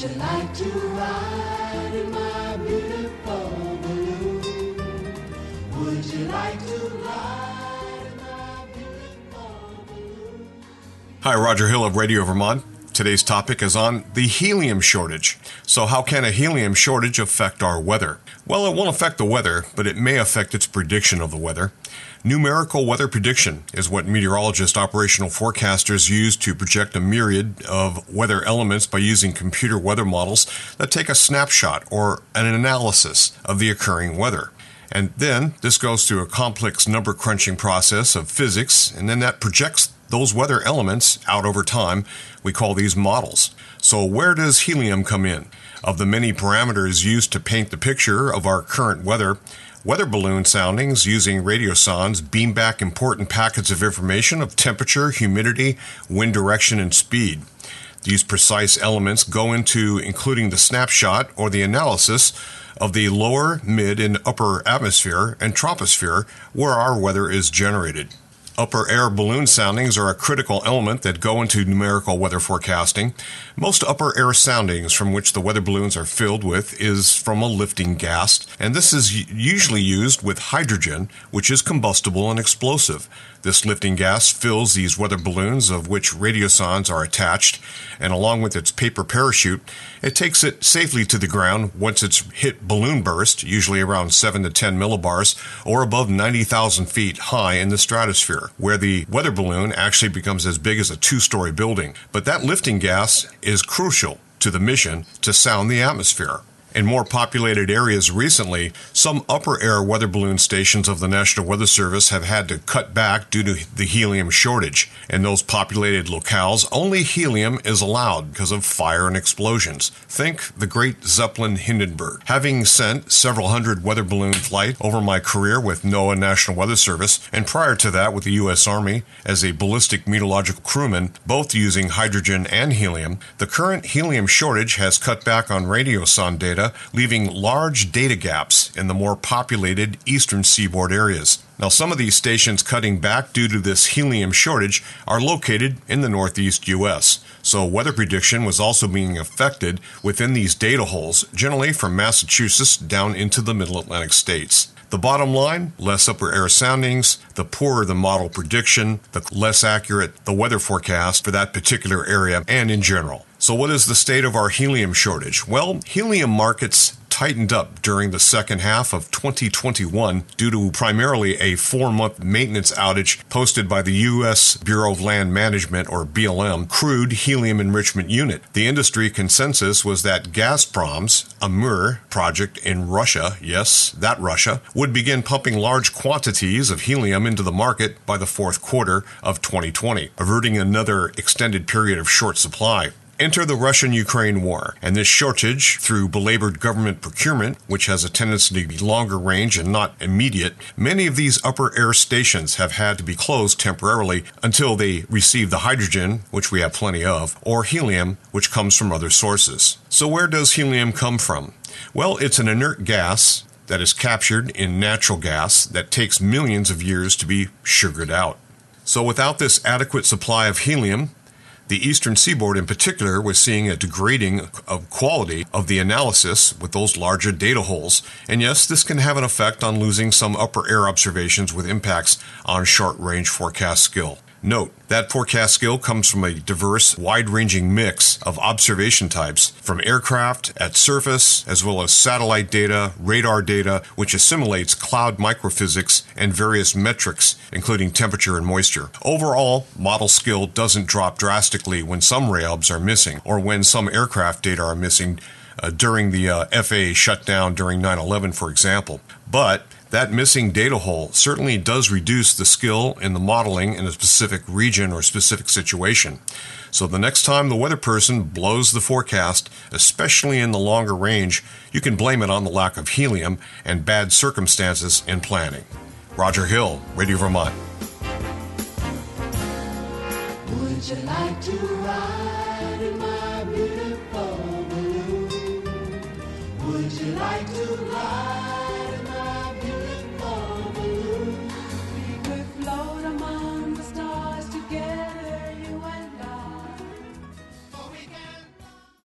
Would you like to ride in my beautiful balloon? Would you like to ride? Hi, Roger Hill of Radio Vermont. Today's topic is on the helium shortage. So, how can a helium shortage affect our weather? Well, it won't affect the weather, but it may affect its prediction of the weather. Numerical weather prediction is what meteorologist operational forecasters use to project a myriad of weather elements by using computer weather models that take a snapshot or an analysis of the occurring weather. And then this goes through a complex number crunching process of physics, and then that projects those weather elements out over time. We call these models. So, where does helium come in? Of the many parameters used to paint the picture of our current weather, weather balloon soundings using radio radiosondes beam back important packets of information of temperature, humidity, wind direction, and speed. These precise elements go into including the snapshot or the analysis of the lower, mid, and upper atmosphere and troposphere where our weather is generated. Upper air balloon soundings are a critical element that go into numerical weather forecasting. Most upper air soundings from which the weather balloons are filled with is from a lifting gas, and this is usually used with hydrogen, which is combustible and explosive. This lifting gas fills these weather balloons, of which radiosondes are attached, and along with its paper parachute, it takes it safely to the ground once it's hit balloon burst, usually around 7 to 10 millibars, or above 90,000 feet high in the stratosphere, where the weather balloon actually becomes as big as a two story building. But that lifting gas is crucial to the mission to sound the atmosphere. In more populated areas recently, some upper air weather balloon stations of the National Weather Service have had to cut back due to the helium shortage. In those populated locales, only helium is allowed because of fire and explosions. Think the great Zeppelin Hindenburg. Having sent several hundred weather balloon flights over my career with NOAA National Weather Service, and prior to that with the U.S. Army as a ballistic meteorological crewman, both using hydrogen and helium, the current helium shortage has cut back on radiosonde data data, leaving large data gaps in the more populated eastern seaboard areas. Now, some of these stations cutting back due to this helium shortage are located in the northeast U.S., so weather prediction was also being affected within these data holes, generally from Massachusetts down into the middle Atlantic states. The bottom line less upper air soundings, the poorer the model prediction, the less accurate the weather forecast for that particular area and in general. So, what is the state of our helium shortage? Well, helium markets tightened up during the second half of 2021 due to primarily a four month maintenance outage posted by the U.S. Bureau of Land Management, or BLM, crude helium enrichment unit. The industry consensus was that Gazprom's Amur project in Russia, yes, that Russia, would begin pumping large quantities of helium into the market by the fourth quarter of 2020, averting another extended period of short supply. Enter the Russian Ukraine war, and this shortage, through belabored government procurement, which has a tendency to be longer range and not immediate, many of these upper air stations have had to be closed temporarily until they receive the hydrogen, which we have plenty of, or helium, which comes from other sources. So, where does helium come from? Well, it's an inert gas that is captured in natural gas that takes millions of years to be sugared out. So, without this adequate supply of helium, the eastern seaboard, in particular, was seeing a degrading of quality of the analysis with those larger data holes. And yes, this can have an effect on losing some upper air observations with impacts on short range forecast skill. Note that forecast skill comes from a diverse, wide ranging mix of observation types from aircraft at surface, as well as satellite data, radar data, which assimilates cloud microphysics and various metrics, including temperature and moisture. Overall, model skill doesn't drop drastically when some RAOBs are missing or when some aircraft data are missing uh, during the uh, FAA shutdown during 9 11, for example. But that missing data hole certainly does reduce the skill in the modeling in a specific region or specific situation. So the next time the weather person blows the forecast, especially in the longer range, you can blame it on the lack of helium and bad circumstances in planning. Roger Hill, Radio Vermont. Would you like to ride? Would you like to ride?